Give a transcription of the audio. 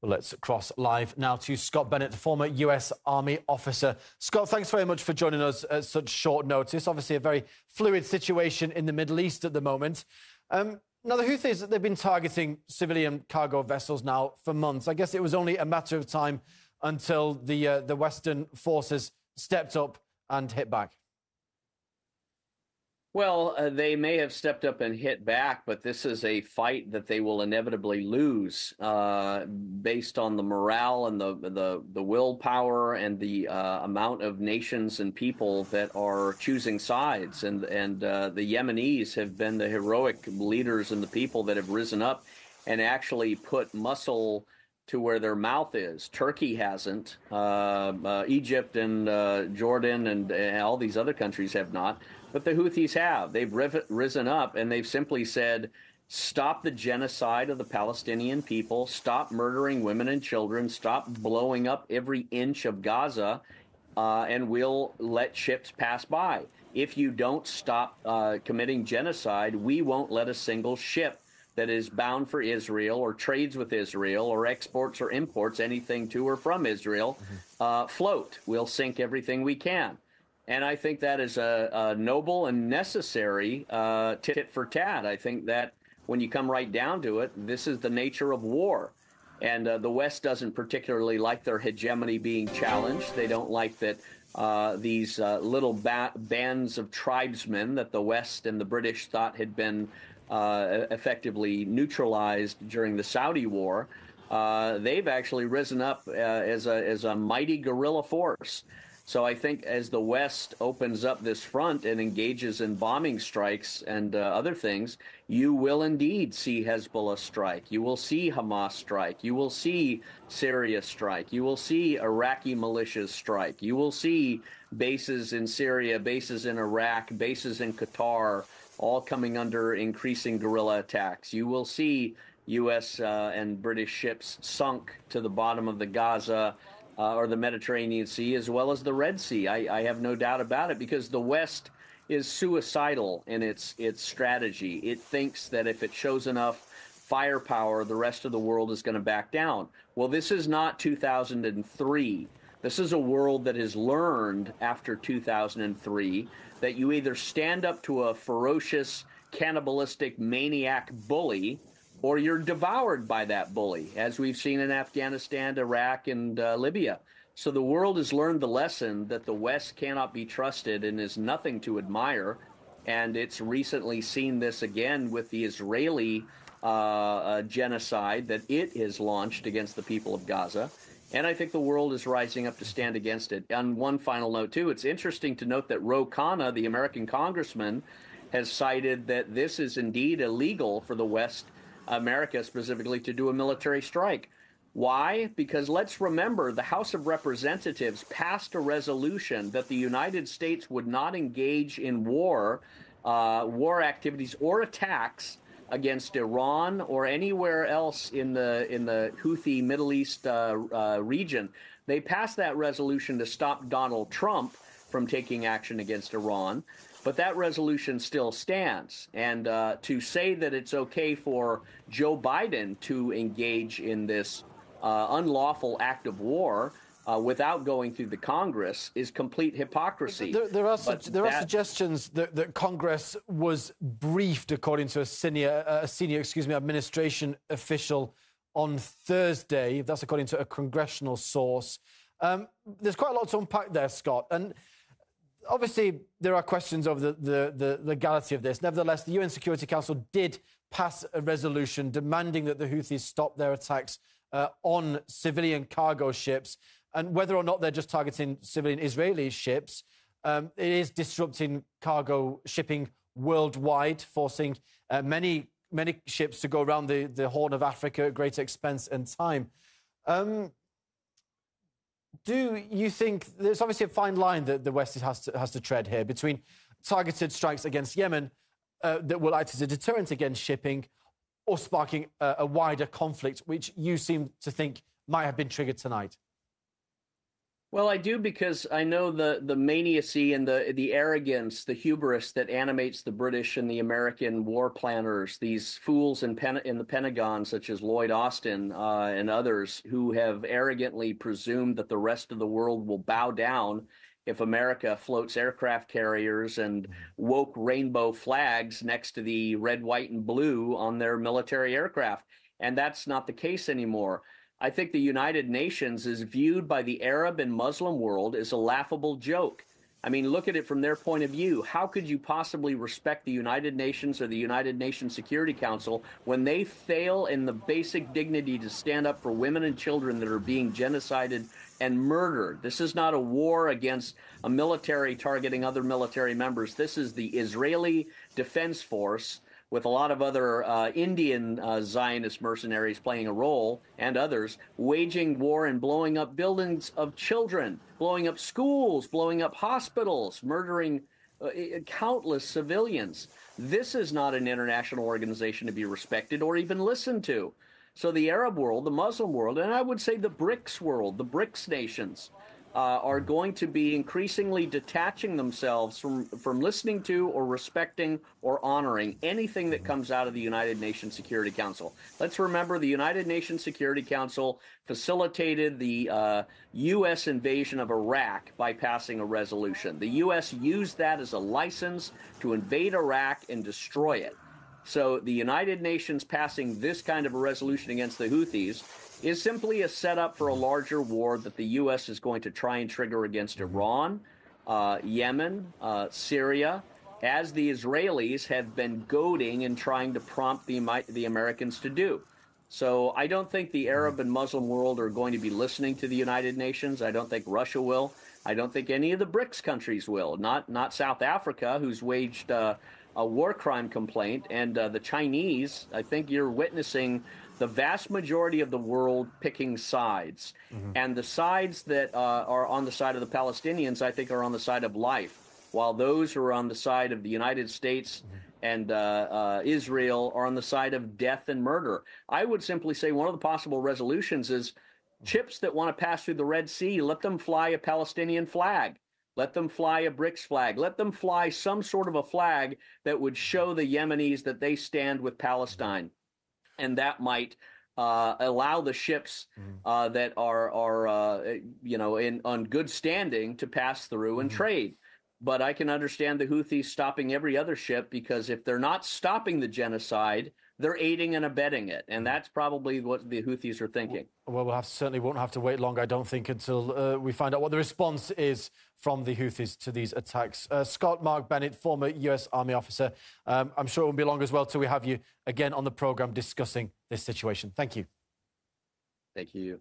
Well, let's cross live now to Scott Bennett, former US Army officer. Scott, thanks very much for joining us at such short notice. Obviously, a very fluid situation in the Middle East at the moment. Um, now, the Houthis, that they've been targeting civilian cargo vessels now for months. I guess it was only a matter of time until the, uh, the Western forces stepped up and hit back. Well, uh, they may have stepped up and hit back, but this is a fight that they will inevitably lose, uh, based on the morale and the the, the willpower and the uh, amount of nations and people that are choosing sides. And and uh, the Yemenis have been the heroic leaders and the people that have risen up and actually put muscle to where their mouth is. Turkey hasn't. Uh, uh, Egypt and Jordan and, and all these other countries have not. But the Houthis have. They've risen up and they've simply said, stop the genocide of the Palestinian people, stop murdering women and children, stop blowing up every inch of Gaza, uh, and we'll let ships pass by. If you don't stop uh, committing genocide, we won't let a single ship that is bound for Israel or trades with Israel or exports or imports anything to or from Israel mm-hmm. uh, float. We'll sink everything we can. And I think that is a, a noble and necessary uh, tit for tat. I think that when you come right down to it, this is the nature of war. And uh, the West doesn't particularly like their hegemony being challenged. They don't like that uh, these uh, little ba- bands of tribesmen that the West and the British thought had been uh, effectively neutralized during the Saudi war. Uh, they've actually risen up uh, as, a, as a mighty guerrilla force. So I think as the West opens up this front and engages in bombing strikes and uh, other things, you will indeed see Hezbollah strike. You will see Hamas strike. You will see Syria strike. You will see Iraqi militias strike. You will see bases in Syria, bases in Iraq, bases in Qatar, all coming under increasing guerrilla attacks. You will see U.S. Uh, and British ships sunk to the bottom of the Gaza uh, or the Mediterranean Sea, as well as the Red Sea. I, I, have no doubt about it because the West is suicidal in its its strategy. It thinks that if it shows enough firepower, the rest of the world is going to back down. Well, this is not 2003. This is a world that has learned after 2003 that you either stand up to a ferocious, cannibalistic maniac bully or you're devoured by that bully, as we've seen in Afghanistan, Iraq, and uh, Libya. So the world has learned the lesson that the West cannot be trusted and is nothing to admire. And it's recently seen this again with the Israeli uh, uh, genocide that it has launched against the people of Gaza. And I think the world is rising up to stand against it. On one final note, too, it's interesting to note that Ro Khanna, the American congressman, has cited that this is indeed illegal for the West America specifically to do a military strike. Why? Because let's remember the House of Representatives passed a resolution that the United States would not engage in war, uh, war activities or attacks against Iran or anywhere else in the in the Houthi Middle East uh, uh, region. They passed that resolution to stop Donald Trump from taking action against Iran. But that resolution still stands. And uh, to say that it's okay for Joe Biden to engage in this uh, unlawful act of war uh, without going through the Congress is complete hypocrisy. There, there, are, su- there that... are, suggestions that, that, Congress was briefed, according to a senior, a senior, excuse me, administration official on Thursday. That's according to a congressional source. Um, there's quite a lot to unpack there, Scott. And obviously, there are questions over the, the, the, legality of this. Nevertheless, the UN Security Council did pass a resolution demanding that the Houthis stop their attacks uh, on civilian cargo ships. And whether or not they're just targeting civilian Israeli ships, um, it is disrupting cargo shipping worldwide, forcing uh, many, many ships to go around the, the Horn of Africa at great expense and time. Um, do you think there's obviously a fine line that the West has to, has to tread here between targeted strikes against Yemen uh, that will act as a deterrent against shipping or sparking a, a wider conflict, which you seem to think might have been triggered tonight? Well, I do because I know the the maniacy and the the arrogance, the hubris that animates the British and the American war planners. These fools in Pen- in the Pentagon, such as Lloyd Austin uh, and others, who have arrogantly presumed that the rest of the world will bow down if America floats aircraft carriers and woke rainbow flags next to the red, white, and blue on their military aircraft. And that's not the case anymore. I think the United Nations is viewed by the Arab and Muslim world as a laughable joke. I mean, look at it from their point of view. How could you possibly respect the United Nations or the United Nations Security Council when they fail in the basic dignity to stand up for women and children that are being genocided and murdered? This is not a war against a military targeting other military members. This is the Israeli Defense Force with a lot of other uh, Indian uh, Zionist mercenaries playing a role and others, waging war and blowing up buildings of children, blowing up schools, blowing up hospitals, murdering uh, countless civilians. This is not an international organization to be respected or even listened to. So the Arab world, the Muslim world, and I would say the BRICS world, the BRICS nations, uh, are going to be increasingly detaching themselves from, from listening to or respecting or honoring anything that comes out of the United Nations Security Council. Let's remember the United Nations Security Council facilitated the uh, U.S. invasion of Iraq by passing a resolution. The U.S. used that as a license to invade Iraq and destroy it. So the United Nations passing this kind of a resolution against the Houthis is simply a setup for a larger war that the U.S. is going to try and trigger against Iran, uh, Yemen, uh, Syria, as the Israelis have been goading and trying to prompt the, the Americans to do. So I don't think the Arab and Muslim world are going to be listening to the United Nations. I don't think Russia will. I don't think any of the BRICS countries will. Not not South Africa, who's waged uh, a war crime complaint, and uh, the Chinese. I think you're witnessing the vast majority of the world picking sides. Mm-hmm. And the sides that uh, are on the side of the Palestinians, I think, are on the side of life, while those who are on the side of the United States mm-hmm. and uh, uh, Israel are on the side of death and murder. I would simply say one of the possible resolutions is chips that want to pass through the Red Sea, let them fly a Palestinian flag. Let them fly a BRICS flag. Let them fly some sort of a flag that would show the Yemenis that they stand with Palestine and that might uh, allow the ships mm-hmm. uh, that are are uh, you know in on good standing to pass through and mm-hmm. trade. But I can understand the Houthis stopping every other ship because if they're not stopping the genocide, they're aiding and abetting it, and that's probably what the Houthis are thinking. Well, we'll have, certainly won't have to wait long, I don't think, until uh, we find out what the response is from the Houthis to these attacks. Uh, Scott Mark Bennett, former U.S. Army officer, um, I'm sure it won't be long as well till we have you again on the programme discussing this situation. Thank you. Thank you.